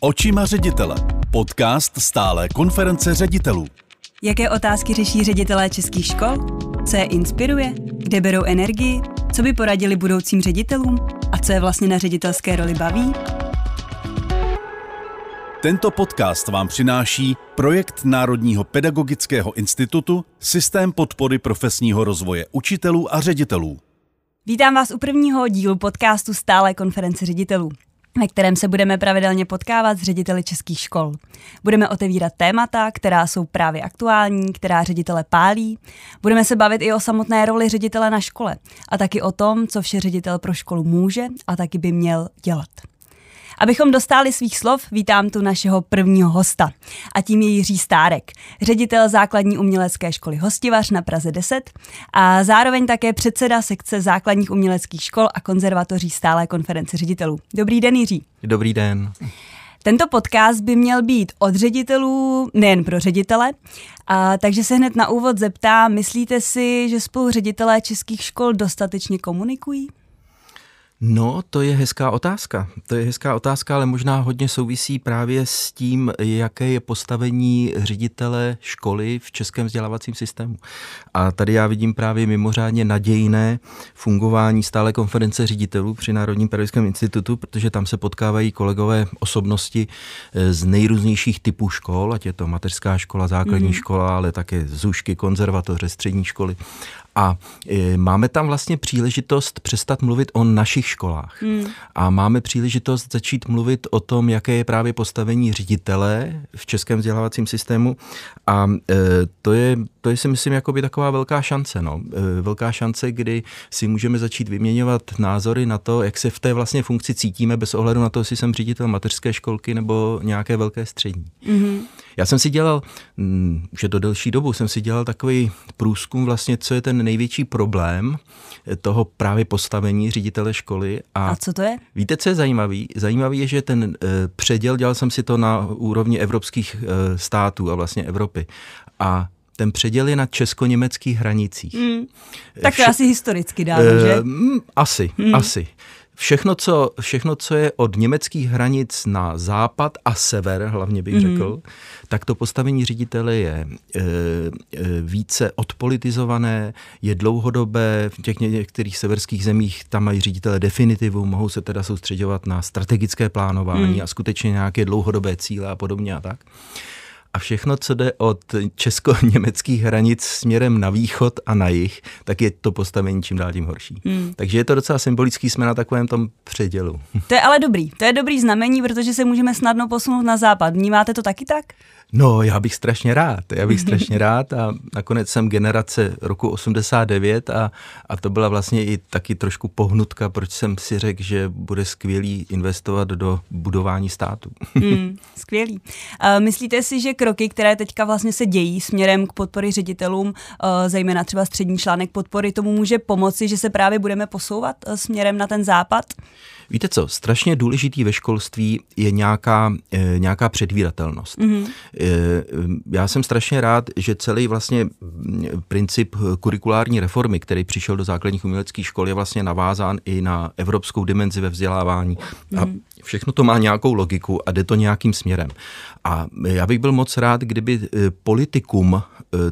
Očima ředitele. Podcast stále konference ředitelů. Jaké otázky řeší ředitelé českých škol? Co je inspiruje? Kde berou energii? Co by poradili budoucím ředitelům? A co je vlastně na ředitelské roli baví? Tento podcast vám přináší projekt Národního pedagogického institutu Systém podpory profesního rozvoje učitelů a ředitelů. Vítám vás u prvního dílu podcastu Stále konference ředitelů ve kterém se budeme pravidelně potkávat s řediteli českých škol. Budeme otevírat témata, která jsou právě aktuální, která ředitele pálí. Budeme se bavit i o samotné roli ředitele na škole a taky o tom, co vše ředitel pro školu může a taky by měl dělat. Abychom dostali svých slov, vítám tu našeho prvního hosta. A tím je Jiří Stárek, ředitel základní umělecké školy Hostivař na Praze 10 a zároveň také předseda sekce základních uměleckých škol a konzervatoří stále konference ředitelů. Dobrý den, Jiří. Dobrý den. Tento podcast by měl být od ředitelů, nejen pro ředitele, a takže se hned na úvod zeptám, myslíte si, že spolu ředitelé českých škol dostatečně komunikují? No, to je hezká otázka. To je hezká otázka, ale možná hodně souvisí právě s tím, jaké je postavení ředitele školy v českém vzdělávacím systému. A tady já vidím právě mimořádně nadějné fungování stále konference ředitelů při Národním pedagogickém institutu, protože tam se potkávají kolegové osobnosti eh, z nejrůznějších typů škol, ať je to mateřská škola, základní mm. škola, ale také zušky, konzervatoře, střední školy. A e, máme tam vlastně příležitost přestat mluvit o našich školách. Hmm. A máme příležitost začít mluvit o tom, jaké je právě postavení ředitele v českém vzdělávacím systému. A e, to je, to je si myslím jakoby taková velká šance. No. E, velká šance, kdy si můžeme začít vyměňovat názory na to, jak se v té vlastně funkci cítíme bez ohledu na to, jestli jsem ředitel mateřské školky nebo nějaké velké střední. Hmm. Já jsem si dělal, už je to delší dobu, jsem si dělal takový průzkum vlastně, co je ten největší problém toho právě postavení ředitele školy. A, a co to je? Víte, co je zajímavý? Zajímavý je, že ten e, předěl, dělal jsem si to na úrovni evropských e, států a vlastně Evropy. A ten předěl je na česko-německých hranicích. Mm. Tak to Vše... asi historicky dávno, že? Asi, mm. asi. Všechno co, všechno, co je od německých hranic na západ a sever, hlavně bych mm. řekl, tak to postavení ředitele je e, e, více odpolitizované, je dlouhodobé, v těch některých severských zemích tam mají ředitele definitivu, mohou se teda soustředovat na strategické plánování mm. a skutečně nějaké dlouhodobé cíle a podobně a tak. A všechno, co jde od česko-německých hranic směrem na východ a na jih, tak je to postavení čím dál tím horší. Hmm. Takže je to docela symbolický, jsme na takovém tom předělu. To je ale dobrý. To je dobrý znamení, protože se můžeme snadno posunout na západ. Vnímáte to taky tak? No, já bych strašně rád. Já bych strašně rád a nakonec jsem generace roku 89 a, a to byla vlastně i taky trošku pohnutka, proč jsem si řekl, že bude skvělý investovat do budování státu. Mm, skvělý. Uh, myslíte si, že kroky, které teďka vlastně se dějí směrem k podpory ředitelům, uh, zejména třeba střední článek podpory, tomu může pomoci, že se právě budeme posouvat uh, směrem na ten západ? Víte co, strašně důležitý ve školství je nějaká, e, nějaká předvídatelnost. Mm-hmm. E, já jsem strašně rád, že celý vlastně princip kurikulární reformy, který přišel do základních uměleckých škol, je vlastně navázán i na evropskou dimenzi ve vzdělávání. Mm-hmm. A mhm. všechno to má nějakou logiku a jde to nějakým směrem. A já bych byl moc rád, kdyby politikum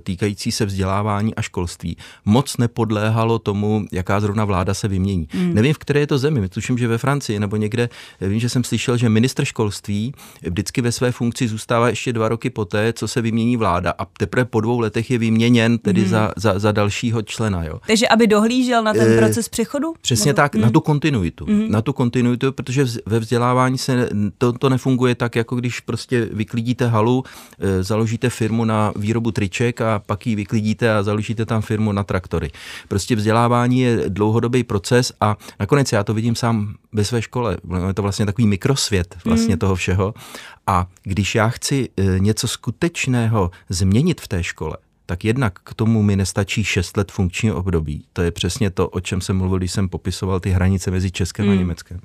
týkající se vzdělávání a školství moc nepodléhalo tomu, jaká zrovna vláda se vymění. Mm. Nevím, v které je to zemi. Tuším, že ve Francii nebo někde, vím, že jsem slyšel, že ministr školství vždycky ve své funkci zůstává ještě dva roky poté, co se vymění vláda a teprve po dvou letech je vyměněn tedy mm. za, za, za dalšího člena. Jo. Takže aby dohlížel na ten eh, proces přechodu? Přesně nebo? tak, mm. na tu kontinuitu. Mm. Na tu kontinuitu, protože ve vzdělávání se to, to nefunguje tak, jako když prostě vyklidíte halu, eh, založíte firmu na výrobu triček a pak ji vyklidíte a založíte tam firmu na traktory. Prostě vzdělávání je dlouhodobý proces a nakonec já to vidím sám ve své škole. Je to vlastně takový mikrosvět vlastně mm. toho všeho. A když já chci e, něco skutečného změnit v té škole, tak jednak k tomu mi nestačí 6 let funkčního období. To je přesně to, o čem jsem mluvil, když jsem popisoval ty hranice mezi Českem mm. a Německem.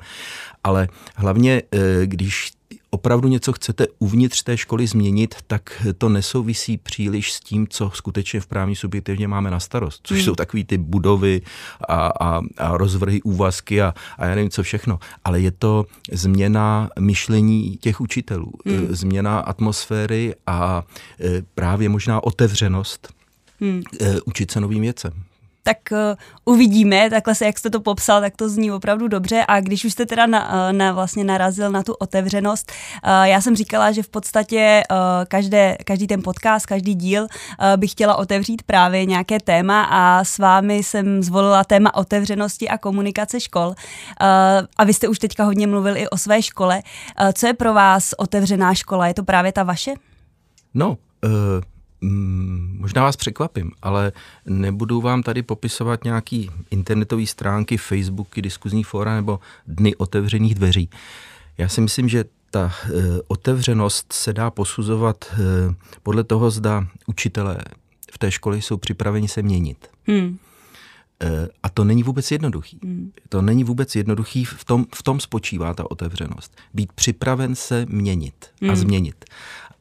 Ale hlavně, e, když opravdu něco chcete uvnitř té školy změnit, tak to nesouvisí příliš s tím, co skutečně v právní subjektivně máme na starost, což hmm. jsou takový ty budovy a, a, a rozvrhy úvazky a, a já nevím co všechno, ale je to změna myšlení těch učitelů, hmm. změna atmosféry a právě možná otevřenost hmm. učit se novým věcem tak uh, uvidíme, takhle se, jak jste to popsal, tak to zní opravdu dobře a když už jste teda na, na vlastně narazil na tu otevřenost, uh, já jsem říkala, že v podstatě každé, každý ten podcast, každý díl bych chtěla otevřít právě nějaké téma a s vámi jsem zvolila téma otevřenosti a komunikace škol a vy jste už teďka hodně mluvil i o své škole. Co je pro vás otevřená škola? Je to právě ta vaše? No, uh Mm, možná vás překvapím, ale nebudu vám tady popisovat nějaký internetové stránky, Facebooky, diskuzní fóra nebo dny otevřených dveří. Já si myslím, že ta e, otevřenost se dá posuzovat e, podle toho, zda učitelé v té škole jsou připraveni se měnit. Hmm. E, a to není vůbec jednoduchý. Hmm. To není vůbec jednoduchý, v tom, v tom spočívá ta otevřenost. Být připraven se měnit hmm. a změnit.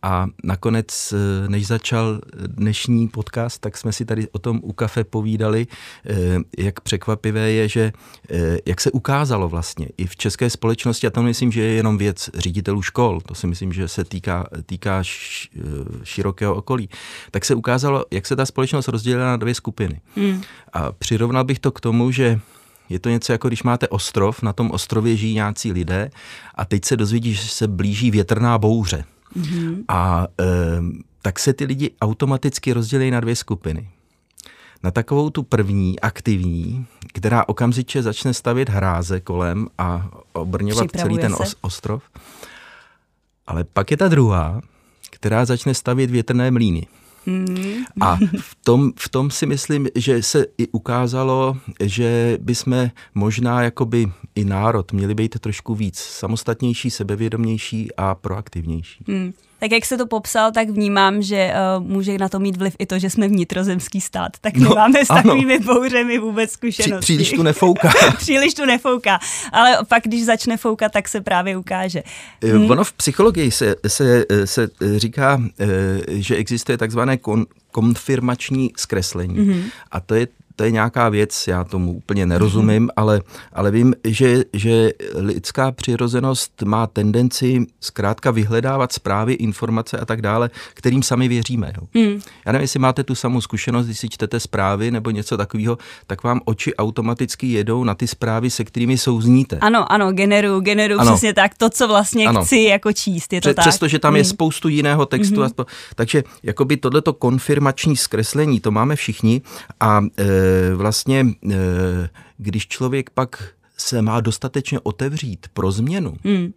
A nakonec, eh, než začal dnešní podcast, tak jsme si tady o tom u kafe povídali, eh, jak překvapivé je, že eh, jak se ukázalo vlastně i v české společnosti, a to myslím, že je jenom věc ředitelů škol, to si myslím, že se týká, týká širokého okolí, tak se ukázalo, jak se ta společnost rozdělila na dvě skupiny. Hmm. A přirovnal bych to k tomu, že je to něco jako když máte ostrov, na tom ostrově žijí nějací lidé a teď se dozvědí, že se blíží větrná bouře. Mm-hmm. A e, tak se ty lidi automaticky rozdělí na dvě skupiny. Na takovou tu první, aktivní, která okamžitě začne stavět hráze kolem a obrňovat celý ten os, ostrov. Ale pak je ta druhá, která začne stavět větrné mlíny. Mm. A v tom, v tom si myslím, že se i ukázalo, že bychom možná jakoby i národ měli být trošku víc samostatnější, sebevědomější a proaktivnější. Mm. Tak jak se to popsal, tak vnímám, že uh, může na to mít vliv i to, že jsme vnitrozemský stát. Tak no, nemáme s ano. takovými bouřemi vůbec zkušenosti. Při, příliš tu nefouká. příliš tu nefouká. Ale pak, když začne foukat, tak se právě ukáže. Hmm. Ono v psychologii se, se, se říká, eh, že existuje takzvané kon, konfirmační zkreslení. Mm-hmm. A to je to je nějaká věc, já tomu úplně nerozumím, mm-hmm. ale, ale vím, že, že lidská přirozenost má tendenci zkrátka vyhledávat zprávy, informace a tak dále, kterým sami věříme. Jo. Mm. Já nevím, jestli máte tu samou zkušenost, když si čtete zprávy nebo něco takového, tak vám oči automaticky jedou na ty zprávy, se kterými souzníte. Ano, ano, generu, generu ano. přesně tak, to, co vlastně ano. chci jako číst, je to Pře- tak. Přestože tam mm. je hmm. spoustu jiného textu. Mm-hmm. Aspo- takže jakoby tohleto konfirmační zkreslení, to máme všichni a e, vlastně, eh, když člověk pak se má dostatečně otevřít pro změnu, hmm.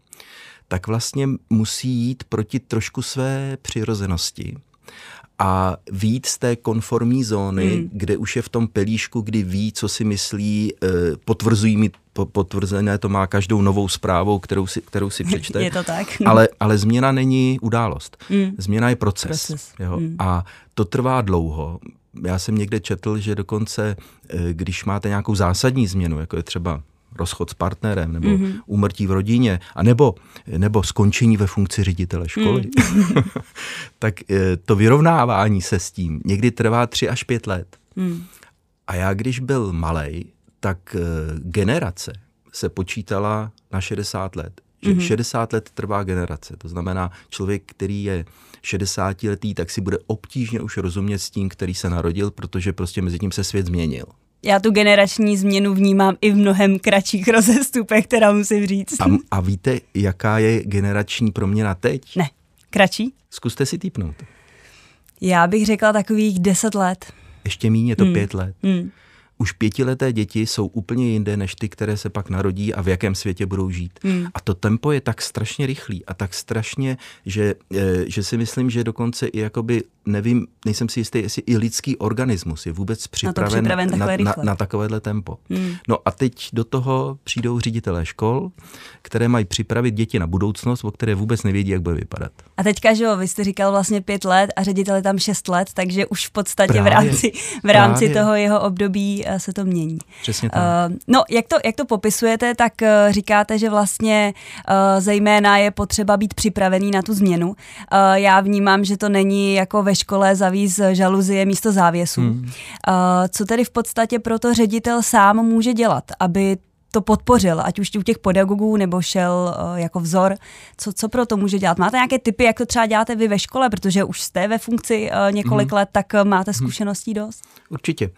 tak vlastně musí jít proti trošku své přirozenosti a víc z té konformní zóny, hmm. kde už je v tom pelíšku, kdy ví, co si myslí, eh, potvrzují mi potvrzené, to má každou novou zprávou, kterou si, kterou si přečte. je to tak. ale, ale změna není událost. Hmm. Změna je proces. proces. Jo? Hmm. A to trvá dlouho já jsem někde četl, že dokonce, eh, když máte nějakou zásadní změnu, jako je třeba rozchod s partnerem, nebo mm-hmm. úmrtí v rodině, a nebo, nebo skončení ve funkci ředitele školy, mm. tak eh, to vyrovnávání se s tím někdy trvá tři až pět let. Mm. A já, když byl malý, tak eh, generace se počítala na 60 let že mm-hmm. 60 let trvá generace. To znamená, člověk, který je 60 letý, tak si bude obtížně už rozumět s tím, který se narodil, protože prostě mezi tím se svět změnil. Já tu generační změnu vnímám i v mnohem kratších rozestupech, která musím říct. A, a víte, jaká je generační proměna teď? Ne. Kratší? Zkuste si týpnout. Já bych řekla takových 10 let. Ještě méně, je to hmm. pět let. Hmm už pětileté děti jsou úplně jinde než ty, které se pak narodí a v jakém světě budou žít. Hmm. A to tempo je tak strašně rychlý a tak strašně, že, eh, že si myslím, že dokonce i jakoby nevím, nejsem si jistý, jestli i lidský organismus je vůbec připraven na, připraven na, na, na takovéhle tempo. Hmm. No a teď do toho přijdou ředitelé škol, které mají připravit děti na budoucnost, o které vůbec nevědí, jak bude vypadat. A teďka, že jo, vy jste říkal vlastně pět let a ředitel je tam šest let, takže už v podstatě právě, v rámci, v rámci toho jeho období eh, se to mění. Přesně tak. Uh, no, jak to, jak to popisujete, tak uh, říkáte, že vlastně uh, zejména je potřeba být připravený na tu změnu. Uh, já vnímám, že to není jako ve škole zavíz žaluzie místo závěsu. Hmm. Uh, co tedy v podstatě pro to ředitel sám může dělat, aby to podpořil, ať už u těch pedagogů nebo šel uh, jako vzor. Co, co pro to může dělat? Máte nějaké typy, jak to třeba děláte vy ve škole, protože už jste ve funkci uh, několik mm. let, tak uh, máte mhm. zkušeností dost? Určitě.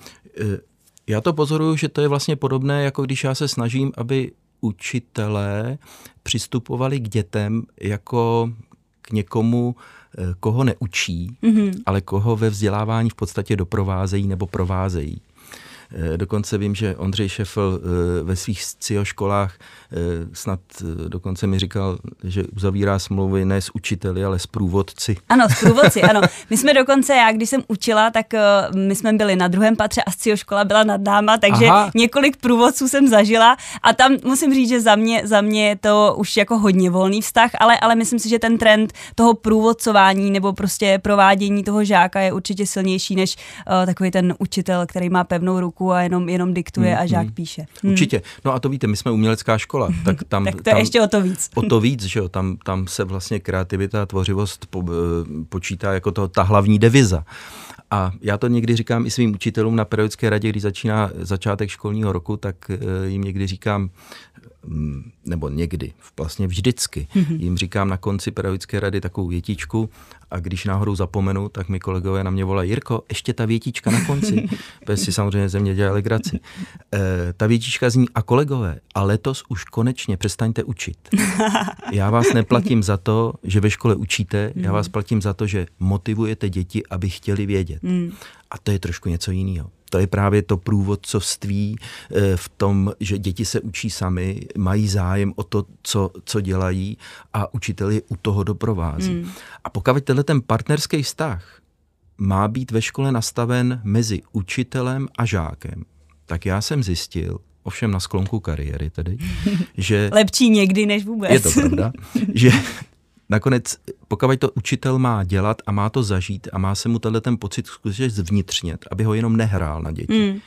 Já to pozoruju, že to je vlastně podobné, jako když já se snažím, aby učitelé přistupovali k dětem jako k někomu, koho neučí, mm-hmm. ale koho ve vzdělávání v podstatě doprovázejí nebo provázejí. Eh, dokonce vím, že Ondřej Šefel eh, ve svých CIO školách eh, snad dokonce mi říkal, že uzavírá smlouvy ne s učiteli, ale s průvodci. Ano, s průvodci, ano. My jsme dokonce, já když jsem učila, tak my jsme byli na druhém patře a CIO škola byla nad náma, takže Aha. několik průvodců jsem zažila a tam musím říct, že za mě, za mě je to už jako hodně volný vztah, ale, ale myslím si, že ten trend toho průvodcování nebo prostě provádění toho žáka je určitě silnější než uh, takový ten učitel, který má pevnou ruku ruku a jenom, jenom diktuje hmm, a žák hmm. píše. Hmm. Určitě. No a to víte, my jsme umělecká škola, tak tam... tak to tam, je ještě o to víc. o to víc, že jo, tam, tam se vlastně kreativita a tvořivost po, eh, počítá jako to, ta hlavní deviza. A já to někdy říkám i svým učitelům na periodické radě, když začíná začátek školního roku, tak eh, jim někdy říkám, mm, nebo někdy, vlastně vždycky, mm-hmm. jim říkám na konci pedagogické rady takovou větičku a když náhodou zapomenu, tak mi kolegové na mě volají, Jirko, ještě ta větička na konci. Protože si samozřejmě ze mě dělali legraci. E, ta větička zní, a kolegové, a letos už konečně přestaňte učit. Já vás neplatím za to, že ve škole učíte, já vás platím za to, že motivujete děti, aby chtěli vědět. A to je trošku něco jiného to je právě to průvodcovství eh, v tom, že děti se učí sami, mají zájem o to, co, co dělají a učitel je u toho doprovází. Hmm. A pokud tenhle ten partnerský vztah má být ve škole nastaven mezi učitelem a žákem, tak já jsem zjistil, ovšem na sklonku kariéry tedy, že... Lepší někdy než vůbec. Je to pravda, že nakonec, pokud to učitel má dělat a má to zažít a má se mu tenhle ten pocit skutečně zvnitřnět, aby ho jenom nehrál na děti, mm.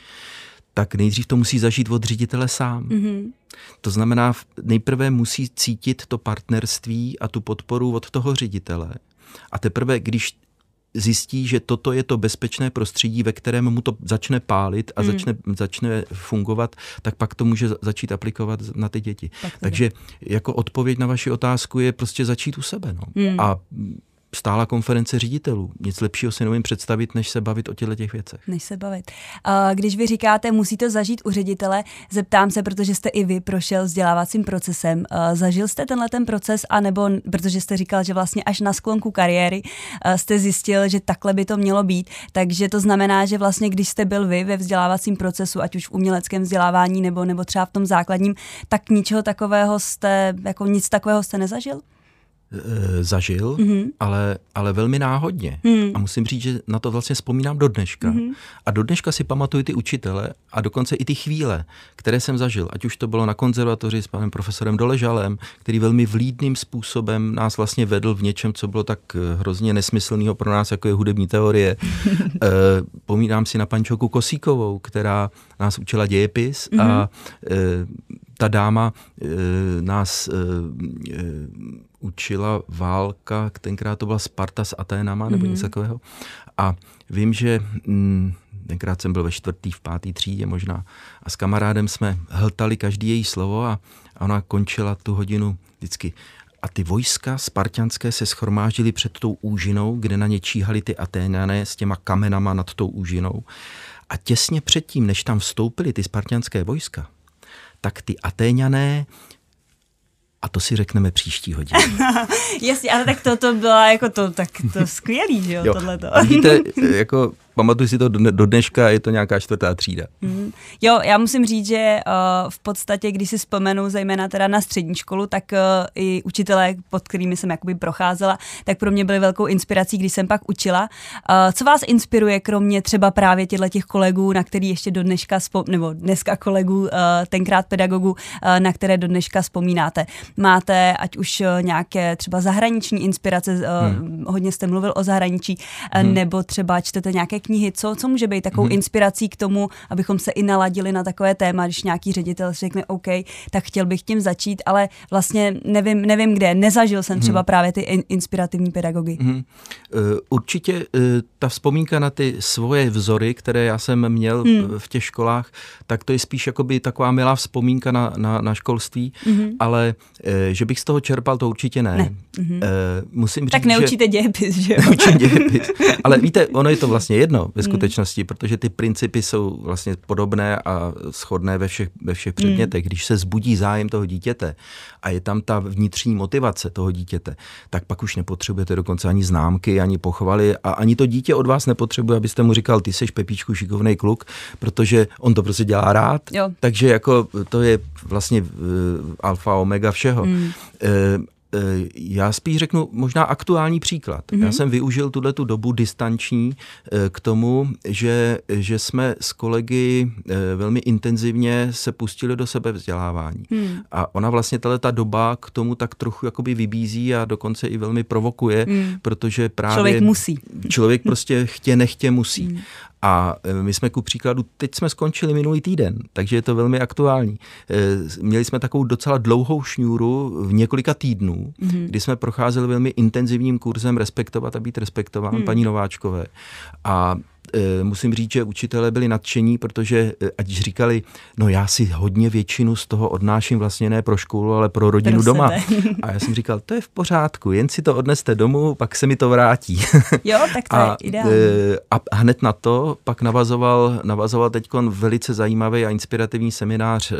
tak nejdřív to musí zažít od ředitele sám. Mm-hmm. To znamená, nejprve musí cítit to partnerství a tu podporu od toho ředitele. A teprve, když zjistí, že toto je to bezpečné prostředí, ve kterém mu to začne pálit a mm. začne, začne fungovat, tak pak to může začít aplikovat na ty děti. Takže jako odpověď na vaši otázku je prostě začít u sebe. No. Mm. A stála konference ředitelů. Nic lepšího si nevím představit, než se bavit o těchto těch věcech. Než se bavit. Když vy říkáte, musí to zažít u ředitele, zeptám se, protože jste i vy prošel vzdělávacím procesem. Zažil jste tenhle ten proces, anebo protože jste říkal, že vlastně až na sklonku kariéry jste zjistil, že takhle by to mělo být. Takže to znamená, že vlastně když jste byl vy ve vzdělávacím procesu, ať už v uměleckém vzdělávání nebo, nebo třeba v tom základním, tak ničeho takového jste, jako nic takového jste nezažil? E, zažil, mm-hmm. ale, ale velmi náhodně. Mm. A musím říct, že na to vlastně vzpomínám do dneška. Mm-hmm. A do dneška si pamatuju ty učitele a dokonce i ty chvíle, které jsem zažil. Ať už to bylo na konzervatoři s panem profesorem Doležalem, který velmi vlídným způsobem nás vlastně vedl v něčem, co bylo tak eh, hrozně nesmyslného pro nás, jako je hudební teorie. e, pomínám si na pančoku Kosíkovou, která nás učila dějepis mm-hmm. a e, ta dáma e, nás e, e, učila válka, tenkrát to byla Sparta s Aténama nebo mm-hmm. něco takového. A vím, že mm, tenkrát jsem byl ve čtvrtý, v pátý třídě možná a s kamarádem jsme hltali každý její slovo a, a ona končila tu hodinu vždycky. A ty vojska spartianské se schromáždily před tou úžinou, kde na ně číhali ty Aténané s těma kamenama nad tou úžinou. A těsně předtím, než tam vstoupily ty spartianské vojska, tak ty Atéňané a to si řekneme příští hodině. Jasně, ale tak to, to byla jako to, tak to skvělý, že jo, jo. tohleto. Víte, jako pamatuju si to do, dneška, je to nějaká čtvrtá třída. Mm. Jo, já musím říct, že uh, v podstatě, když si vzpomenu zejména teda na střední školu, tak uh, i učitelé, pod kterými jsem jakoby procházela, tak pro mě byly velkou inspirací, když jsem pak učila. Uh, co vás inspiruje, kromě třeba právě těchto těch kolegů, na který ještě do dneška, spom- nebo dneska kolegů, uh, tenkrát pedagogů, uh, na které do dneška vzpomínáte? Máte ať už uh, nějaké třeba zahraniční inspirace, uh, hmm. hodně jste mluvil o zahraničí, uh, hmm. nebo třeba čtete nějaké knihy, co, co může být takovou hmm. inspirací k tomu, abychom se i naladili na takové téma, když nějaký ředitel řekne OK, tak chtěl bych tím začít, ale vlastně nevím, nevím kde, nezažil jsem třeba hmm. právě ty inspirativní pedagogy. Hmm. Určitě uh, ta vzpomínka na ty svoje vzory, které já jsem měl hmm. v těch školách, tak to je spíš jakoby taková milá vzpomínka na, na, na školství, hmm. ale uh, že bych z toho čerpal, to určitě ne. ne. Uh, musím říct, tak neučíte že... dějepis, že jo? Neučím dějepis. Ale víte, ono je to vlastně jedno ve hmm. skutečnosti, hmm. protože ty principy jsou vlastně podobné a shodné ve všech, ve všech předmětech. Hmm. Když se zbudí zájem toho dítěte a je tam ta vnitřní motivace toho dítěte, tak pak už nepotřebujete dokonce ani známky, ani pochvaly a ani to dítě od vás nepotřebuje, abyste mu říkal, ty jsi Pepíčku šikovný kluk, protože on to prostě dělá rád. Jo. Takže jako to je vlastně uh, alfa omega všeho. Hmm. Uh, já spíš řeknu možná aktuální příklad. Mm-hmm. Já jsem využil tuhle tu dobu distanční eh, k tomu, že, že jsme s kolegy eh, velmi intenzivně se pustili do sebe vzdělávání. Mm. A ona vlastně ta doba k tomu tak trochu jakoby vybízí a dokonce i velmi provokuje, mm. protože právě... Člověk musí. Člověk prostě chtě nechtě musí. Mm. A e, my jsme ku příkladu, teď jsme skončili minulý týden, takže je to velmi aktuální. E, měli jsme takovou docela dlouhou šňůru v několika týdnů, mm-hmm. kdy jsme procházeli velmi intenzivním kurzem Respektovat a být respektován mm. paní Nováčkové. A musím říct, že učitelé byli nadšení, protože eh, ať říkali, no já si hodně většinu z toho odnáším vlastně ne pro školu, ale pro rodinu pro doma. A já jsem říkal, to je v pořádku, jen si to odneste domů, pak se mi to vrátí. Jo, tak to a, je ideální. Eh, a hned na to pak navazoval, navazoval teď velice zajímavý a inspirativní seminář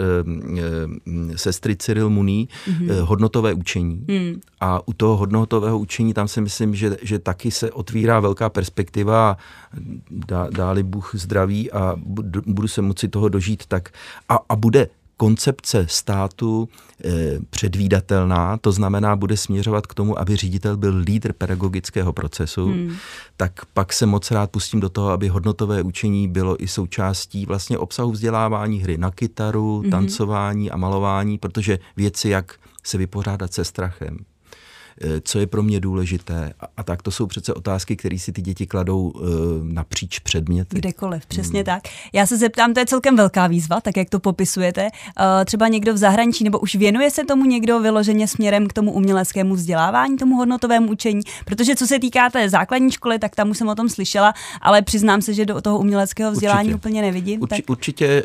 sestry Cyril Muní, mm-hmm. hodnotové učení. Mm. A u toho hodnotového učení tam si myslím, že, že taky se otvírá velká perspektiva dá, dáli Bůh zdraví a budu se moci toho dožít tak a, a bude koncepce státu e, předvídatelná, to znamená, bude směřovat k tomu, aby ředitel byl lídr pedagogického procesu, hmm. tak pak se moc rád pustím do toho, aby hodnotové učení bylo i součástí vlastně obsahu vzdělávání hry na kytaru, hmm. tancování a malování, protože věci, jak se vypořádat se strachem, co je pro mě důležité. A, a tak to jsou přece otázky, které si ty děti kladou uh, napříč předměty. Kdekoliv, přesně hmm. tak. Já se zeptám, to je celkem velká výzva, tak jak to popisujete. Uh, třeba někdo v zahraničí, nebo už věnuje se tomu někdo vyloženě směrem k tomu uměleckému vzdělávání, tomu hodnotovému učení? Protože co se týká té základní školy, tak tam už jsem o tom slyšela, ale přiznám se, že do toho uměleckého vzdělání určitě. úplně nevidím. Urči, tak určitě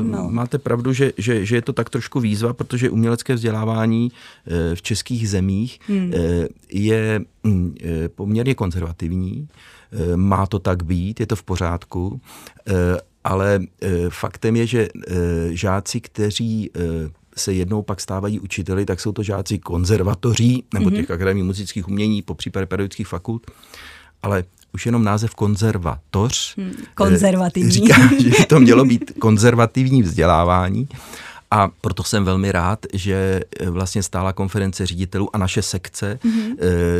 uh, máte pravdu, že, že, že je to tak trošku výzva, protože umělecké vzdělávání uh, v českých zemích hmm. Eh, je hm, eh, poměrně konzervativní. Eh, má to tak být, je to v pořádku, ale faktem je, že žáci, kteří se jednou pak stávají učiteli, tak jsou to žáci konzervatoří nebo hmm těch akademí muzických umění, po případě pedagogických fakult, ale už jenom název konzervatoř hmm, konzervativní. říká, že to mělo být konzervativní vzdělávání. A proto jsem velmi rád, že eh, vlastně stála konference ředitelů a naše sekce mm-hmm.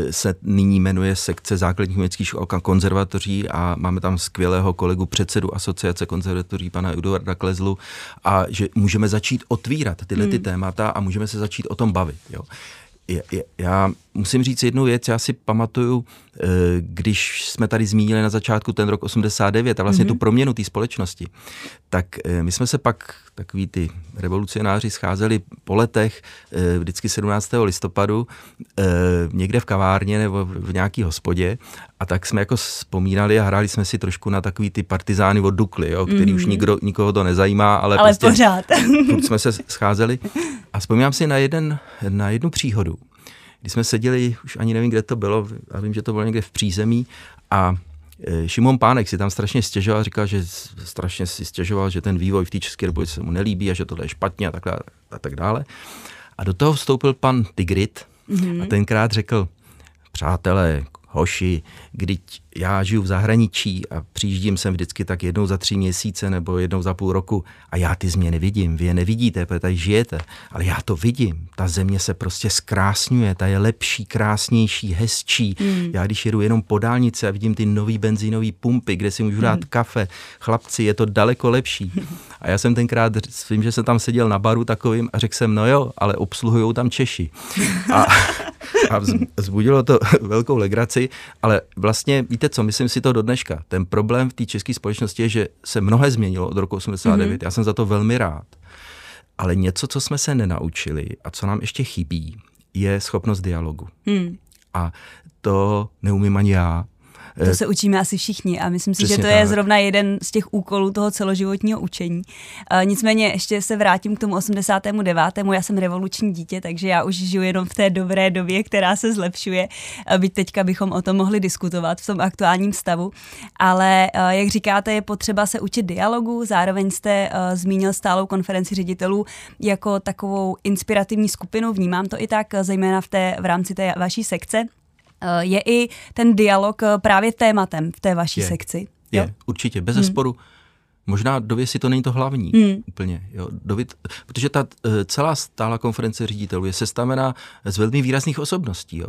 se nyní jmenuje sekce základních uměleckých škol konzervatoří a máme tam skvělého kolegu předsedu asociace konzervatoří pana Eduarda Klezlu a že můžeme začít otvírat tyhle mm. ty témata a můžeme se začít o tom bavit. Jo já musím říct jednu věc, já si pamatuju, eh, když jsme tady zmínili na začátku ten rok 89 a vlastně mm-hmm. tu proměnu té společnosti, tak eh, my jsme se pak, takový ty revolucionáři, scházeli po letech, eh, vždycky 17. listopadu, někde v kavárně nebo v nějaký hospodě a tak jsme jako vzpomínali a hráli jsme si trošku na takový ty partizány od Dukly, jo, který mm-hmm. už mhm. nikdo, nikoho to nezajímá, ale, ale prostě pořád. jsme se scházeli a vzpomínám si na, jeden, na jednu příhodu, kdy jsme seděli, už ani nevím, kde to bylo, a vím, že to bylo někde v přízemí a e, Šimon Pánek si tam strašně stěžoval, říkal, že strašně si stěžoval, že ten vývoj v té České republice se mu nelíbí a že to je špatně a tak, dále, a tak dále. A do toho vstoupil pan Tigrit mm-hmm. a tenkrát řekl, přátelé, hoši, když já žiju v zahraničí a přijíždím sem vždycky tak jednou za tři měsíce nebo jednou za půl roku a já ty změny vidím, vy je nevidíte, protože tady žijete, ale já to vidím. Ta země se prostě zkrásňuje, ta je lepší, krásnější, hezčí. Hmm. Já když jedu jenom po dálnici a vidím ty nový benzínové pumpy, kde si můžu dát hmm. kafe, chlapci, je to daleko lepší. A já jsem tenkrát, vím, že jsem tam seděl na baru takovým a řekl jsem, no jo, ale obsluhují tam Češi. A, a vzbudilo to velkou legraci, ale vlastně, víte co, myslím si to do dneška. Ten problém v té české společnosti je, že se mnohé změnilo od roku 89. Mm-hmm. Já jsem za to velmi rád. Ale něco, co jsme se nenaučili a co nám ještě chybí, je schopnost dialogu. Mm. A to neumím ani já, to eh, se učíme asi všichni a myslím si, že to tak. je zrovna jeden z těch úkolů toho celoživotního učení. Uh, nicméně ještě se vrátím k tomu 89. Já jsem revoluční dítě, takže já už žiju jenom v té dobré době, která se zlepšuje. Uh, byť teďka bychom o tom mohli diskutovat v tom aktuálním stavu. Ale jak říkáte, je potřeba se učit dialogu. Zároveň jste uh, zmínil stálou konferenci ředitelů jako takovou inspirativní skupinu. Vnímám to i tak, zejména v, té, v rámci té vaší sekce. Eh, je i ten dialog eh, právě tématem v té vaší je, sekci. Je, jo? určitě, bez hmm. zesporu. Možná do si to není to hlavní hmm. úplně, jo, dověd, protože ta eh, celá stála konference ředitelů je sestavená z velmi výrazných osobností. Jo.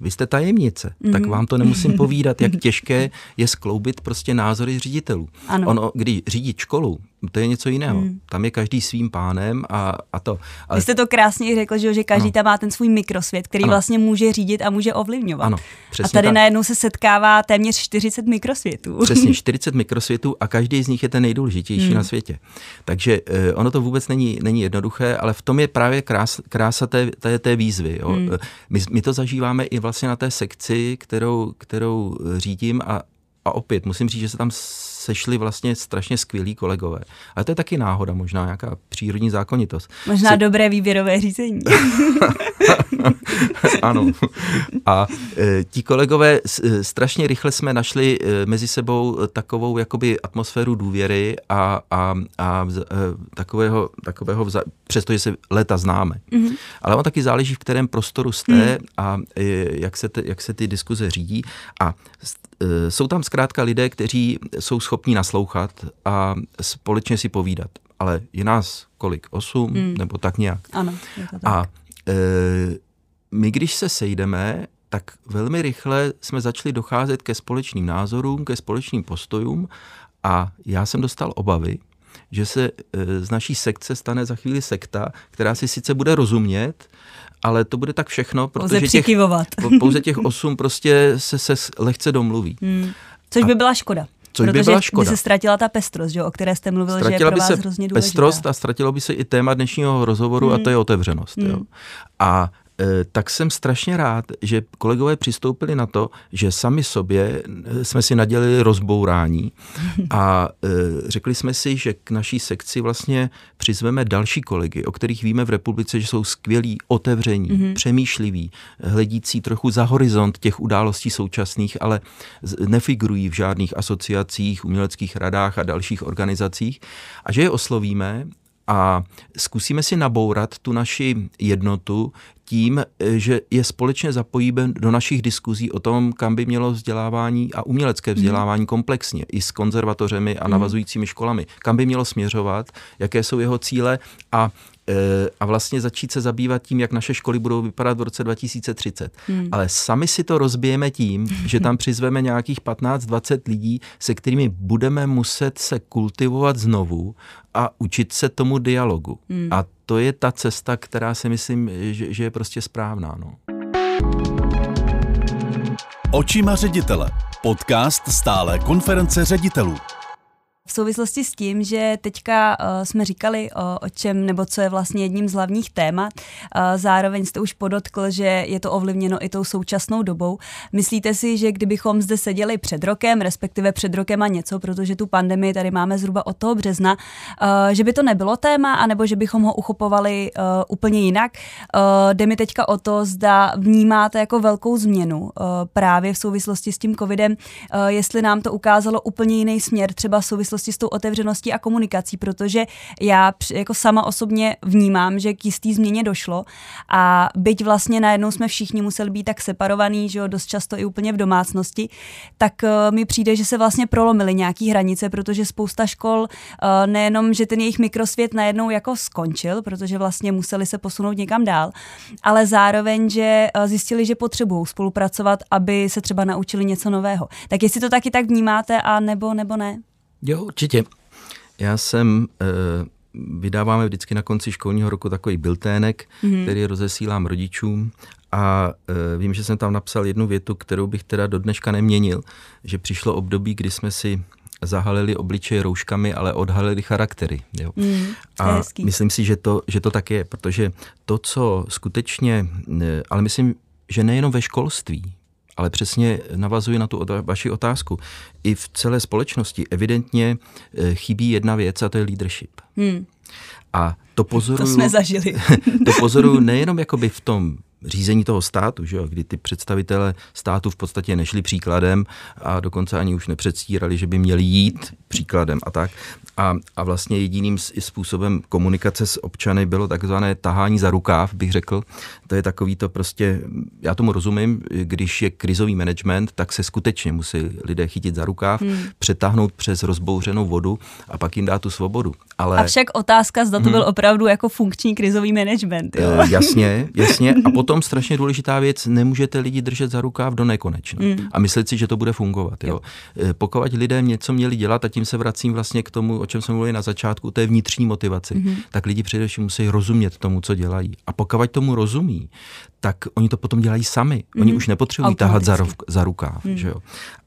Vy jste tajemnice, mm. tak vám to nemusím povídat, jak těžké je skloubit prostě názory ředitelů. Ano. Ono, když řídit školu, to je něco jiného. Hmm. Tam je každý svým pánem a, a to. Ale... Vy jste to krásně řekl, že, že každý ano. tam má ten svůj mikrosvět, který ano. vlastně může řídit a může ovlivňovat. Ano, a tady tak. najednou se setkává téměř 40 mikrosvětů. Přesně, 40 mikrosvětů a každý z nich je ten nejdůležitější hmm. na světě. Takže eh, ono to vůbec není, není jednoduché, ale v tom je právě krás, krása té, té, té výzvy. Jo. Hmm. My, my to zažíváme i vlastně na té sekci, kterou, kterou řídím a, a opět musím říct, že se tam sešli vlastně strašně skvělí kolegové. Ale to je taky náhoda, možná nějaká přírodní zákonitost. Možná Se... dobré výběrové řízení. ano. A e, ti kolegové, e, strašně rychle jsme našli e, mezi sebou takovou jakoby atmosféru důvěry a, a, a e, takového, takového vza... přestože se leta známe. Mm-hmm. Ale on taky záleží, v kterém prostoru jste mm. a e, jak, se te, jak se ty diskuze řídí. A jsou tam zkrátka lidé, kteří jsou schopní naslouchat a společně si povídat. Ale je nás kolik? Osm? Hmm. Nebo tak nějak? Ano, je to tak. A e, my, když se sejdeme, tak velmi rychle jsme začali docházet ke společným názorům, ke společným postojům a já jsem dostal obavy, že se e, z naší sekce stane za chvíli sekta, která si sice bude rozumět, ale to bude tak všechno, protože pouze těch, pouze těch osm prostě se, se lehce domluví. Hmm. Což by byla škoda. Což Protože by byla škoda. by se ztratila ta pestrost, že, o které jste mluvil, ztratila že je pro vás by se hrozně důležitá. pestrost a ztratilo by se i téma dnešního rozhovoru hmm. a to je otevřenost. Hmm. Jo. A tak jsem strašně rád, že kolegové přistoupili na to, že sami sobě eh, jsme si nadělili rozbourání a eh, řekli jsme si, že k naší sekci vlastně přizveme další kolegy, o kterých víme v republice, že jsou skvělí, otevření, mm-hmm. přemýšliví, hledící trochu za horizont těch událostí současných, ale nefigurují v žádných asociacích, uměleckých radách a dalších organizacích a že je oslovíme a zkusíme si nabourat tu naši jednotu tím, že je společně zapojíme do našich diskuzí o tom, kam by mělo vzdělávání a umělecké mhm. vzdělávání komplexně, i s konzervatořemi a mhm. navazujícími školami, kam by mělo směřovat, jaké jsou jeho cíle a Eh, a vlastně začít se zabývat tím, jak naše školy budou vypadat v roce 2030. Hmm. Ale sami si to rozbijeme tím, že tam přizveme nějakých 15-20 lidí, se kterými budeme muset se kultivovat znovu a učit se tomu dialogu. Hmm. A to je ta cesta, která si myslím, že, že je prostě správná. No. Očima ředitele. Podcast stále konference ředitelů. V souvislosti s tím, že teďka uh, jsme říkali o, o čem, nebo co je vlastně jedním z hlavních témat, uh, zároveň jste už podotkl, že je to ovlivněno i tou současnou dobou. Myslíte si, že kdybychom zde seděli před rokem, respektive před rokem a něco, protože tu pandemii tady máme zhruba od toho března, uh, že by to nebylo téma, anebo že bychom ho uchopovali uh, úplně jinak? Uh, jde mi teďka o to, zda vnímáte jako velkou změnu uh, právě v souvislosti s tím covidem, uh, jestli nám to ukázalo úplně jiný směr, třeba v souvislosti prostě s tou otevřeností a komunikací, protože já jako sama osobně vnímám, že k jistý změně došlo a byť vlastně najednou jsme všichni museli být tak separovaní, že jo, dost často i úplně v domácnosti, tak uh, mi přijde, že se vlastně prolomily nějaký hranice, protože spousta škol uh, nejenom, že ten jejich mikrosvět najednou jako skončil, protože vlastně museli se posunout někam dál, ale zároveň, že uh, zjistili, že potřebují spolupracovat, aby se třeba naučili něco nového. Tak jestli to taky tak vnímáte, a nebo, nebo ne? Jo, určitě. Já jsem, e, vydáváme vždycky na konci školního roku takový biltének, mm-hmm. který rozesílám rodičům a e, vím, že jsem tam napsal jednu větu, kterou bych teda do dneška neměnil, že přišlo období, kdy jsme si zahalili obličeje rouškami, ale odhalili charaktery. Jo. Mm, a hezký. myslím si, že to, že to tak je, protože to, co skutečně, ale myslím, že nejenom ve školství, ale přesně navazuji na tu vaši otázku. I v celé společnosti evidentně eh, chybí jedna věc a to je leadership. Hmm. A to pozoruju, to jsme zažili. to pozoruju nejenom jakoby v tom řízení toho státu, že jo, kdy ty představitele státu v podstatě nešli příkladem a dokonce ani už nepředstírali, že by měli jít příkladem a tak. A, a vlastně jediným způsobem komunikace s občany bylo takzvané tahání za rukáv, bych řekl. To je takový to prostě, já tomu rozumím, když je krizový management, tak se skutečně musí lidé chytit za rukáv, hmm. přetáhnout přes rozbouřenou vodu a pak jim dát tu svobodu. Ale... A však otázka, zda to hmm. byl opravdu jako funkční krizový management. Jo? E, jasně, jasně. A potom strašně důležitá věc, nemůžete lidi držet za rukáv do nekonečna hmm. a myslet si, že to bude fungovat. Jo? Jo. E, pokud lidé něco měli dělat, a tím se vracím vlastně k tomu, o čem jsme mluvili na začátku, té vnitřní motivaci, mm-hmm. tak lidi především musí rozumět tomu, co dělají. A pokud tomu rozumí, tak oni to potom dělají sami. Mm-hmm. Oni mhm. už nepotřebují tahat za, za rukáv. Mm. Že jo?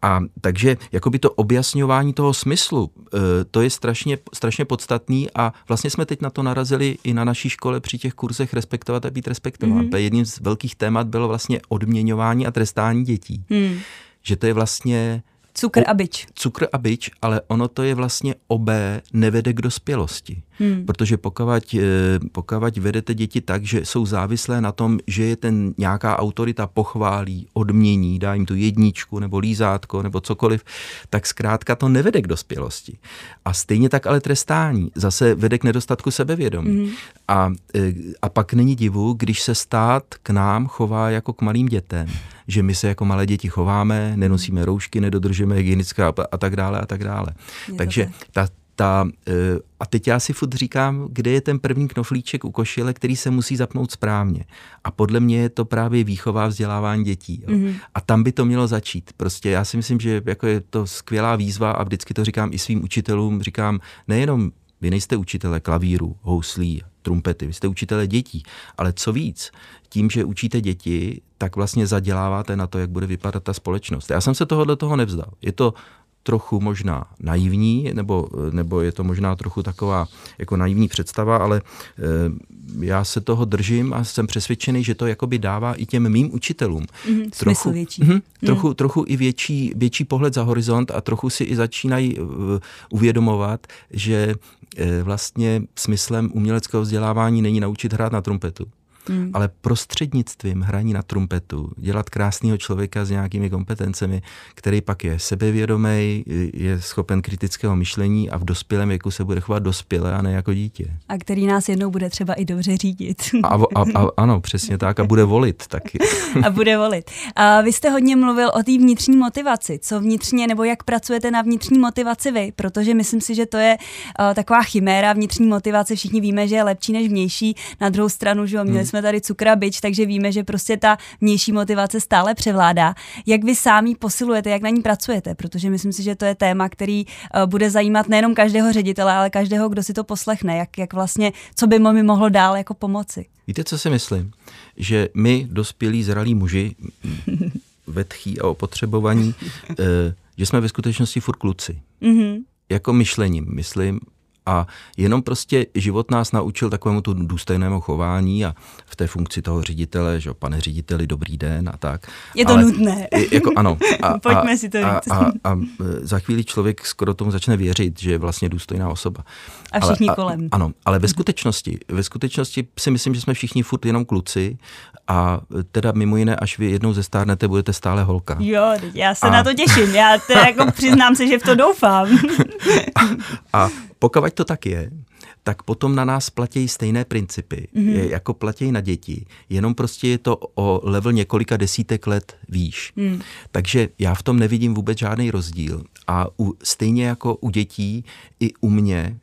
A takže jakoby to objasňování toho smyslu, e, to je strašně, strašně podstatný a vlastně jsme teď na to narazili i na naší škole při těch kurzech respektovat a být respektován. Mm-hmm. Jedním z velkých témat bylo vlastně odměňování a trestání dětí. Mm. Že to je vlastně Cukr a bič. Cukr a bič, ale ono to je vlastně obé nevede k dospělosti. Hmm. Protože pokud, eh, pokud vedete děti tak, že jsou závislé na tom, že je ten nějaká autorita pochválí, odmění, dá jim tu jedničku nebo lízátko nebo cokoliv, tak zkrátka to nevede k dospělosti. A stejně tak ale trestání zase vede k nedostatku sebevědomí. Hmm. A, eh, a pak není divu, když se stát k nám chová jako k malým dětem že my se jako malé děti chováme, nenosíme roušky, nedodržujeme hygienická a tak dále a tak dále. Je Takže ta, ta, eh, a teď já si furt říkám, kde je ten první knoflíček u košile, který se musí zapnout správně. A podle mě je to právě výchová vzdělávání dětí. Jo. Mm-hmm. A tam by to mělo začít. Prostě já si myslím, že jako je to skvělá výzva a vždycky to říkám i svým učitelům. Říkám, nejenom vy nejste učitele klavíru, houslí, trumpety, vy jste učitele dětí. Ale co víc, tím, že učíte děti, tak vlastně zaděláváte na to, jak bude vypadat ta společnost. Já jsem se tohohle toho nevzdal. Je to trochu možná naivní, nebo, nebo je to možná trochu taková jako naivní představa, ale e, já se toho držím a jsem přesvědčený, že to jakoby dává i těm mým učitelům mm, trochu, větší. Mm, trochu, mm. trochu i větší, větší pohled za horizont a trochu si i začínají uh, uvědomovat, že vlastně smyslem uměleckého vzdělávání není naučit hrát na trumpetu, hmm. ale prostřednictvím hraní na trumpetu dělat krásného člověka s nějakými kompetencemi, který pak je sebevědomý, je schopen kritického myšlení a v dospělém věku se bude chovat dospěle a ne jako dítě. A který nás jednou bude třeba i dobře řídit. A, a, a ano, přesně tak. A bude volit taky. a bude volit. A vy jste hodně mluvil o té vnitřní motivaci. Co vnitřně, nebo jak pracujete na vnitřní motivaci vy? Protože myslím si, že to je uh, taková chiméra vnitřní motivace. Všichni víme, že je lepší než vnější. Na druhou stranu, že jo, měli hmm jsme tady cukra bič, takže víme, že prostě ta vnější motivace stále převládá. Jak vy sami posilujete, jak na ní pracujete? Protože myslím si, že to je téma, který uh, bude zajímat nejenom každého ředitele, ale každého, kdo si to poslechne. Jak, jak vlastně, co by mi mohlo dál jako pomoci? Víte, co si myslím? Že my, dospělí, zralí muži, vetchí a opotřebovaní, uh, že jsme ve skutečnosti furt kluci. Mm-hmm. Jako myšlením, myslím, A jenom prostě život nás naučil takovému tu důstojnému chování a v té funkci toho ředitele, že pane řediteli, dobrý den a tak. Je to Ale, nutné. Jako ano. A, Pojďme a, si to a, a, a, a za chvíli člověk skoro tomu začne věřit, že je vlastně důstojná osoba. A všichni ale, kolem. A, ano, ale ve skutečnosti, ve skutečnosti si myslím, že jsme všichni furt jenom kluci a teda mimo jiné, až vy jednou ze stárnete, budete stále holka. Jo, já se a... na to těším. Já teda jako přiznám se, že v to doufám. a, a pokud to tak je, tak potom na nás platí stejné principy, mm-hmm. jako platí na děti, jenom prostě je to o level několika desítek let výš. Mm. Takže já v tom nevidím vůbec žádný rozdíl. A u, stejně jako u dětí, i u mě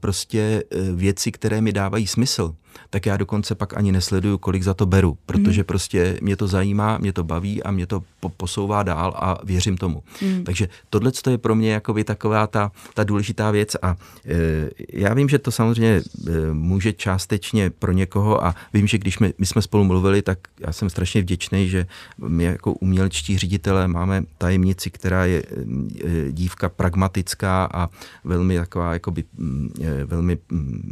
prostě e, věci, které mi dávají smysl, tak já dokonce pak ani nesleduju, kolik za to beru, protože mm. prostě mě to zajímá, mě to baví a mě to posouvá dál a věřím tomu. Mm. Takže tohle je pro mě jakoby taková ta, ta důležitá věc a e, já vím, že to samozřejmě e, může částečně pro někoho a vím, že když my, my jsme spolu mluvili, tak já jsem strašně vděčný, že my jako umělečtí ředitelé máme tajemnici, která je e, dívka pragmatická a velmi taková jakoby, velmi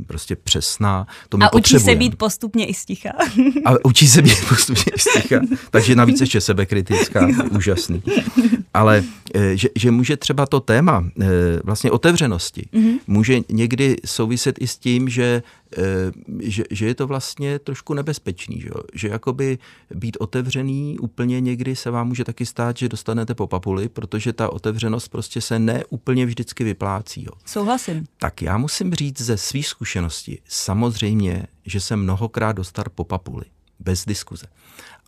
prostě přesná. To my a učí se být postupně i sticha. A učí se být postupně i sticha. Takže navíc ještě sebekritická, úžasný. Ale že, že může třeba to téma eh, vlastně otevřenosti, mm-hmm. může někdy souviset i s tím, že eh, že, že je to vlastně trošku nebezpečný, že, že jakoby být otevřený úplně někdy se vám může taky stát, že dostanete po papuli, protože ta otevřenost prostě se neúplně vždycky vyplácí. Jo. Souhlasím. Tak já musím říct ze svých zkušeností, samozřejmě, že jsem mnohokrát dostal po papuli, bez diskuze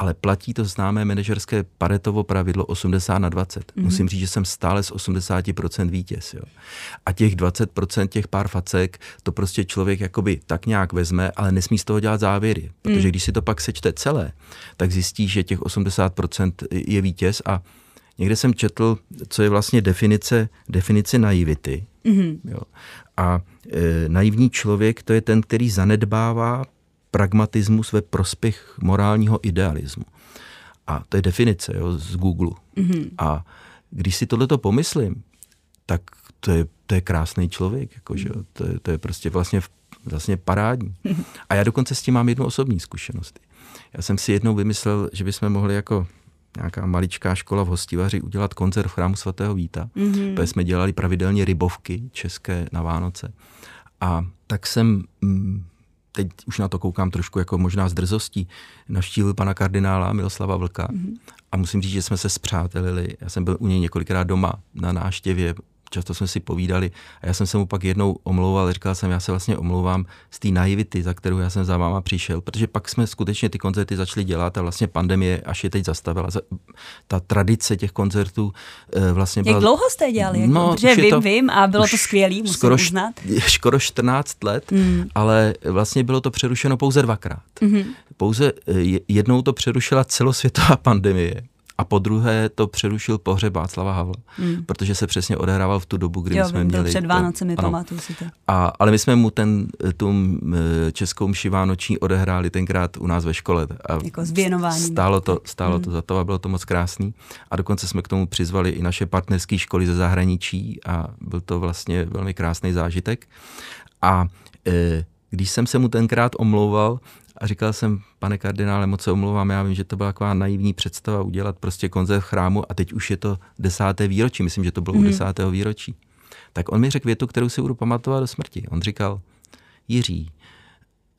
ale platí to známé manažerské paretovo pravidlo 80 na 20. Mm-hmm. Musím říct, že jsem stále z 80% vítěz. Jo. A těch 20% těch pár facek, to prostě člověk jakoby tak nějak vezme, ale nesmí z toho dělat závěry. Protože mm. když si to pak sečte celé, tak zjistí, že těch 80% je vítěz a někde jsem četl, co je vlastně definice, definice naivity. Mm-hmm. Jo. A e, naivní člověk to je ten, který zanedbává pragmatismus ve prospěch morálního idealismu. A to je definice jo, z Google. Mm-hmm. A když si tohleto pomyslím, tak to je, to je krásný člověk. Jako, že? To, je, to je prostě vlastně, vlastně parádní. A já dokonce s tím mám jednu osobní zkušenost. Já jsem si jednou vymyslel, že bychom mohli jako nějaká maličká škola v Hostivaři udělat koncert v chrámu svatého Víta, mm-hmm. protože jsme dělali pravidelně rybovky české na Vánoce. A tak jsem mm, teď už na to koukám trošku jako možná s drzostí, navštívil pana kardinála Miloslava Vlka mm-hmm. a musím říct, že jsme se zpřátelili. Já jsem byl u něj několikrát doma na náštěvě, často jsme si povídali a já jsem se mu pak jednou omlouval, říkal jsem, já se vlastně omlouvám z té naivity, za kterou já jsem za váma přišel, protože pak jsme skutečně ty koncerty začali dělat a vlastně pandemie až je teď zastavila. Ta tradice těch koncertů eh, vlastně byla... Jak dlouho jste dělali? Jako, no, protože vím, to, vím a bylo to skvělé, musím skoro, uznat. Skoro 14 let, mm. ale vlastně bylo to přerušeno pouze dvakrát. Mm-hmm. Pouze eh, jednou to přerušila celosvětová pandemie a po druhé to přerušil pohřeb Václava Havla, hmm. protože se přesně odehrával v tu dobu, kdy jo, jsme měli... před Vánocemi, pamatuju si to. A, ale my jsme mu ten, tu českou mši vánoční odehráli tenkrát u nás ve škole. A jako s Stálo to, stálo hmm. to za to a bylo to moc krásný. A dokonce jsme k tomu přizvali i naše partnerské školy ze zahraničí a byl to vlastně velmi krásný zážitek. A e, když jsem se mu tenkrát omlouval, a říkal jsem, pane kardinále, moc se omlouvám, já vím, že to byla taková naivní představa udělat prostě koncert v chrámu a teď už je to desáté výročí, myslím, že to bylo mm. u mhm. desátého výročí. Tak on mi řekl větu, kterou si budu pamatovat do smrti. On říkal, Jiří,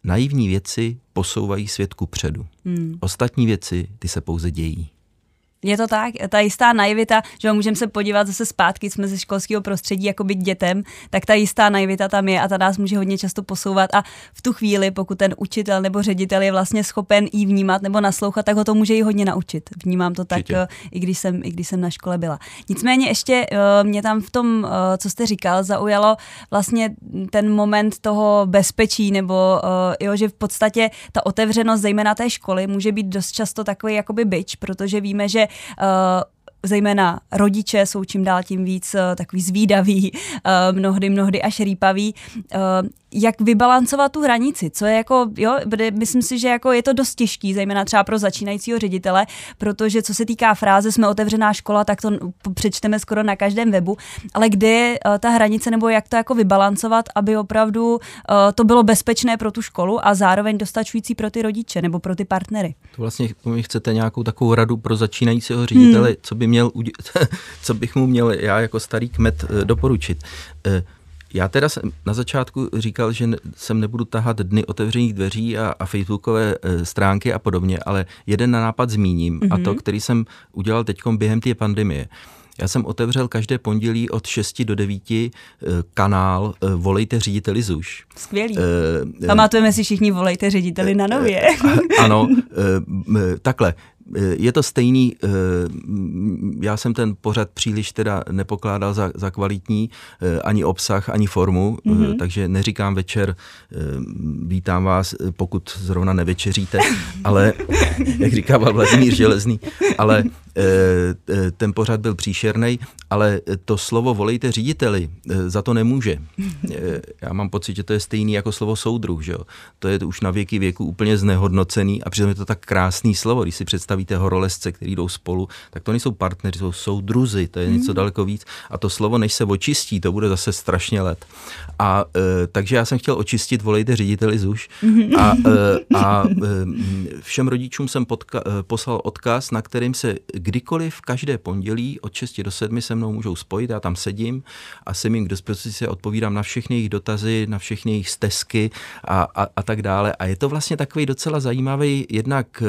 naivní věci posouvají svět ku předu. Mm. Ostatní věci, ty se pouze dějí. Je to tak, ta jistá naivita, že můžeme se podívat zase zpátky, jsme ze školského prostředí jako být dětem, tak ta jistá naivita tam je a ta nás může hodně často posouvat a v tu chvíli, pokud ten učitel nebo ředitel je vlastně schopen jí vnímat nebo naslouchat, tak ho to může i hodně naučit. Vnímám to tak, Určitě. i když, jsem, i když jsem na škole byla. Nicméně ještě eh, mě tam v tom, eh, co jste říkal, zaujalo vlastně ten moment toho bezpečí nebo eh, jo, že v podstatě ta otevřenost zejména té školy může být dost často takový jakoby byč, protože víme, že uh, zejména rodiče jsou čím dál tím víc uh, takový zvídaví, uh, mnohdy, mnohdy až rýpaví. Uh, jak vybalancovat tu hranici, co je jako, jo, myslím si, že jako je to dost těžký, zejména třeba pro začínajícího ředitele, protože co se týká fráze jsme otevřená škola, tak to přečteme skoro na každém webu, ale kde je ta hranice nebo jak to jako vybalancovat, aby opravdu to bylo bezpečné pro tu školu a zároveň dostačující pro ty rodiče nebo pro ty partnery. To vlastně mi chcete nějakou takovou radu pro začínajícího ředitele, hmm. co by měl, co bych mu měl já jako starý kmet eh, doporučit. Já teda jsem na začátku říkal, že sem nebudu tahat dny otevřených dveří a, a facebookové e, stránky a podobně, ale jeden na nápad zmíním mm-hmm. a to, mhm. který jsem udělal teď během té pandemie. Já jsem otevřel každé pondělí od 6 do 9 e, kanál Volejte řediteli ZUŠ. Skvělý. E, Pamatujeme si všichni Volejte řediteli na nově. Ano, e, takhle je to stejný, eh, já jsem ten pořad příliš teda nepokládal za, za kvalitní, eh, ani obsah, ani formu, mm-hmm. takže neříkám večer, vítám vás, pokud zrovna nevečeříte, ale, jak říká Vladimír Železný, ale ten pořad byl příšerný, ale to slovo volejte řediteli za to nemůže. Já mám pocit, že to je stejný jako slovo soudruh, že jo? To je už na věky věku úplně znehodnocený a přitom je to tak krásný slovo, když si představíte stavíte horolezce, který jdou spolu, tak to nejsou partneři, jsou druzy, to je něco mm. daleko víc. A to slovo, než se očistí, to bude zase strašně let. A e, takže já jsem chtěl očistit, volejte řediteli ZUŠ. Mm. A, e, a e, všem rodičům jsem podka, e, poslal odkaz, na kterým se kdykoliv každé pondělí od 6 do 7 se mnou můžou spojit, já tam sedím a jsem jim k dispozici, odpovídám na všechny jejich dotazy, na všechny jejich stezky a, a, a tak dále. A je to vlastně takový docela zajímavý jednak e,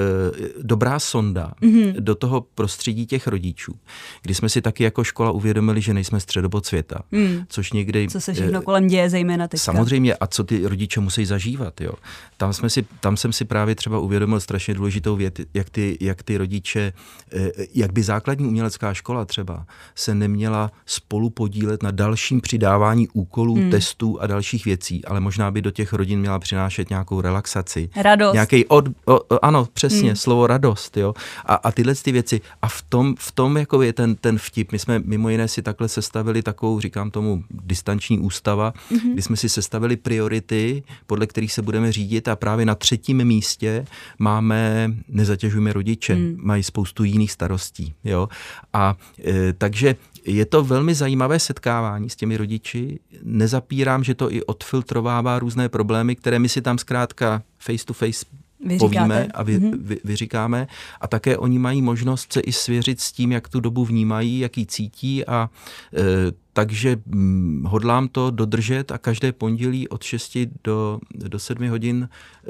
dobrá sonda mm-hmm. do toho prostředí těch rodičů, kdy jsme si taky jako škola uvědomili, že nejsme středobod světa, mm. což někdy... Co se všechno kolem děje, zejména teďka. Samozřejmě, a co ty rodiče musí zažívat, jo. Tam, jsme si, tam jsem si právě třeba uvědomil strašně důležitou věc, jak ty, jak ty rodiče, eh, jak by základní umělecká škola třeba se neměla spolu podílet na dalším přidávání úkolů, mm. testů a dalších věcí, ale možná by do těch rodin měla přinášet nějakou relaxaci. Radost. Nějaký od, o, ano, přesně, mm. slovo radost, jo jo. A, a tyhle ty věci. A v tom, v tom jako je ten, ten vtip. My jsme mimo jiné si takhle sestavili takovou, říkám tomu, distanční ústava, mm-hmm. kdy jsme si sestavili priority, podle kterých se budeme řídit a právě na třetím místě máme nezatěžujeme rodiče, mm. mají spoustu jiných starostí, jo. A e, takže je to velmi zajímavé setkávání s těmi rodiči. Nezapírám, že to i odfiltrovává různé problémy, které my si tam zkrátka face to face vy povíme a vy, mm-hmm. vy, vyříkáme. A také oni mají možnost se i svěřit s tím, jak tu dobu vnímají, jak ji cítí a e, takže hm, hodlám to dodržet a každé pondělí od 6 do, do 7 hodin e,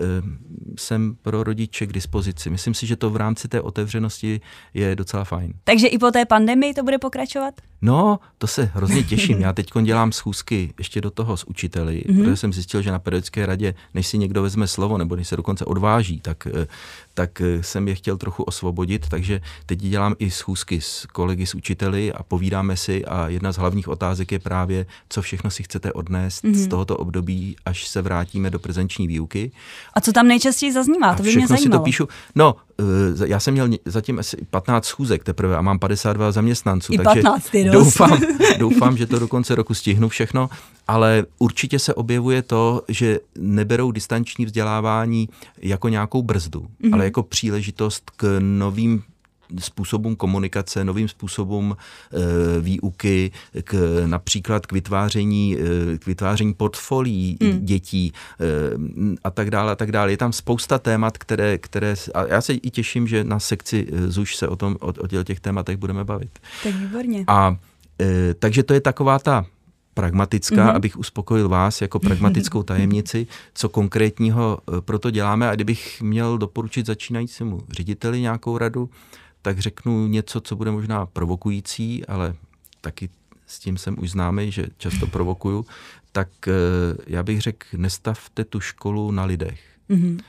jsem pro rodiče k dispozici. Myslím si, že to v rámci té otevřenosti je docela fajn. Takže i po té pandemii to bude pokračovat? No, to se hrozně těším. Já teď dělám schůzky ještě do toho s učiteli, mm-hmm. protože jsem zjistil, že na pedagogické radě, než si někdo vezme slovo nebo než se dokonce odváží, tak, eh, tak eh, jsem je chtěl trochu osvobodit, takže teď dělám i schůzky s kolegy, s učiteli a povídáme si a jedna z hlavních otázek je právě, co všechno si chcete odnést mm-hmm. z tohoto období, až se vrátíme do prezenční výuky. A co tam nejčastěji zaznívá? To by mě zajímalo. si to píšu. No, Eh, já jsem měl zatím asi 15 schůzek teprve a mám 52 zaměstnanců, I takže 15, doufám, doufám, že to do konce roku stihnu všechno, ale určitě se objevuje to, že neberou distanční vzdělávání jako nějakou brzdu, mm-hmm. ale jako příležitost k novým způsobům komunikace, novým způsobům e, výuky, k, například k vytváření, e, k vytváření portfolií hmm. dětí e, a tak dále a tak dále. Je tam spousta témat, které, které a já se i těším, že na sekci ZUŠ se o tom, o, o těch tématech budeme bavit. Tak výborně. A e, takže to je taková ta pragmatická, mm-hmm. abych uspokojil vás jako pragmatickou tajemnici, co konkrétního proto děláme. A kdybych měl doporučit začínajícímu řediteli nějakou radu, tak řeknu něco, co bude možná provokující, ale taky s tím jsem už známý, že často provokuju, tak eh, já bych řekl, nestavte tu školu na lidech. Mm-hmm.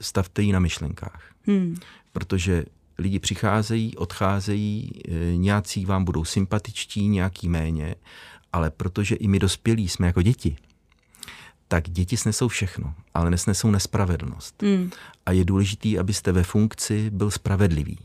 Stavte ji na myšlenkách. Mm. Protože lidi přicházejí, odcházejí, eh, nějací vám budou sympatičtí, nějaký méně, ale protože i my dospělí jsme jako děti, tak děti snesou všechno, ale nesnesou nespravedlnost. Mm. A je důležité, abyste ve funkci byl spravedlivý.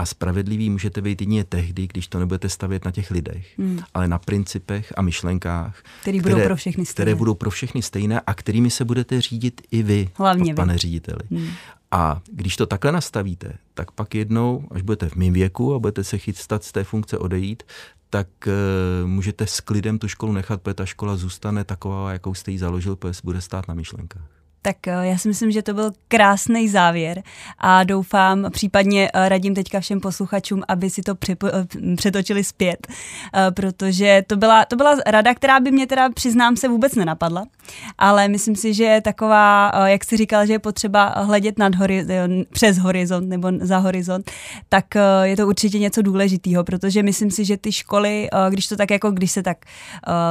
A spravedlivý můžete být jedině tehdy, když to nebudete stavět na těch lidech, hmm. ale na principech a myšlenkách, Který budou které, pro všechny stejné. které budou pro všechny stejné a kterými se budete řídit i vy, Hlavně pane vy. řediteli. Hmm. A když to takhle nastavíte, tak pak jednou, až budete v mém věku a budete se chystat z té funkce odejít, tak uh, můžete s klidem tu školu nechat, protože ta škola zůstane taková, jakou jste ji založil, protože bude stát na myšlenkách. Tak eh, já si myslím, že to byl krásný závěr a doufám, případně eh, radím teďka všem posluchačům, aby si to eh, přetočili zpět, protože to byla, to byla rada, která by mě teda, přiznám se, vůbec nenapadla, ale myslím si, že je taková, jak jsi říkal, že je potřeba hledět nad hori, přes horizont nebo za horizont, tak je to určitě něco důležitého, protože myslím si, že ty školy, když to tak jako, když se tak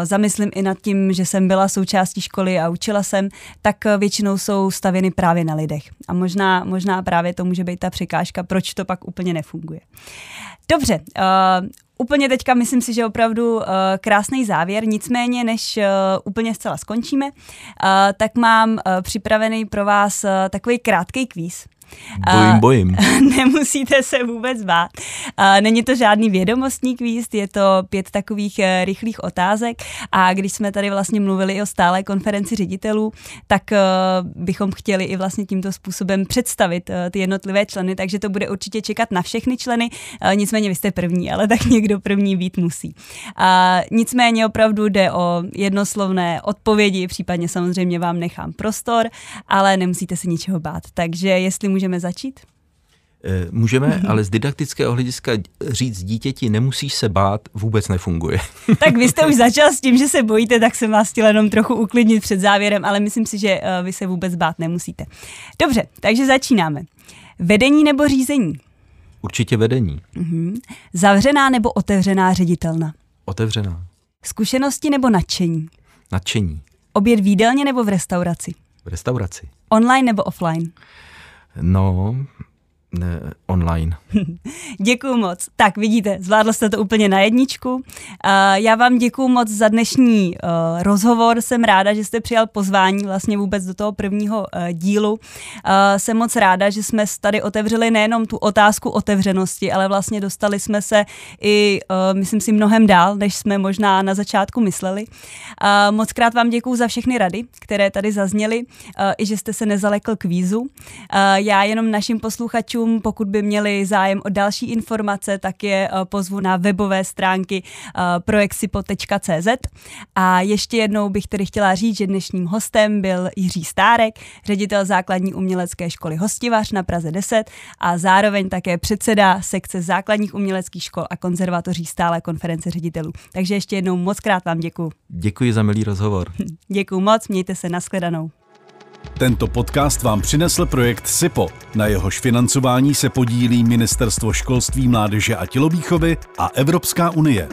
zamyslím i nad tím, že jsem byla součástí školy a učila jsem, tak většinou většinou jsou stavěny právě na lidech. A možná, možná právě to může být ta překážka, proč to pak úplně nefunguje. Dobře, uh, úplně teďka myslím si, že opravdu uh, krásný závěr, nicméně než uh, úplně zcela skončíme, uh, tak mám uh, připravený pro vás uh, takový krátký kvíz. Bojím, bojím. Nemusíte se vůbec bát. Není to žádný vědomostní kvíz, je to pět takových eh, rychlých otázek a když jsme tady vlastně mluvili i o stále konferenci ředitelů, tak eh, bychom chtěli i vlastně tímto způsobem představit eh, ty jednotlivé členy, takže to bude určitě čekat na všechny členy, nicméně vy jste první, ale tak někdo první být musí. Nicméně opravdu jde o jednoslovné odpovědi, případně samozřejmě vám nechám prostor, ale nemusíte se ničeho bát. Takže jestli můžeme začít? Eh, můžeme, ale z didaktického hlediska říct dítěti nemusíš se bát, vůbec nefunguje. tak vy jste už začal s tím, že se bojíte, tak jsem vás chtěla jenom trochu uklidnit před závěrem, ale myslím si, že eh, vy se vůbec bát nemusíte. Dobře, takže začínáme. Vedení nebo řízení? Určitě vedení. Mhm. Zavřená nebo otevřená ředitelna? Otevřená. Zkušenosti nebo nadšení? Nadšení. Oběd v jídelně nebo v restauraci? V restauraci. Online nebo offline? No, ne, online. děkuju moc. Tak vidíte, zvládl jste to úplně na jedničku. Já vám děkuju moc za dnešní uh, rozhovor. Jsem ráda, že jste přijal pozvání vlastně vůbec do toho prvního uh, dílu. Jsem moc ráda, že jsme tady otevřeli nejenom tu otázku otevřenosti, ale vlastně dostali jsme se i, uh, myslím si, mnohem dál, než jsme možná na začátku mysleli. Moc krát vám děkuju za všechny rady, které tady zazněly, i že jste se nezalekl kvízu. Já jenom našim posluchačům posluchačům, pokud by měli zájem o další informace, tak je eh, pozvu na webové stránky eh, projeksipo.cz. A ještě jednou bych tedy chtěla říct, že dnešním hostem byl Jiří Stárek, ředitel základní umělecké školy Hostivař na Praze 10 a zároveň také předseda sekce základních uměleckých škol a konzervatoří stále konference ředitelů. Takže ještě jednou moc krát vám děkuji. Děkuji za milý rozhovor. děkuji moc, mějte se, nashledanou. Tento podcast vám přinesl projekt SIPO. Na jehož financování se podílí Ministerstvo školství, mládeže a tělovýchovy a Evropská unie.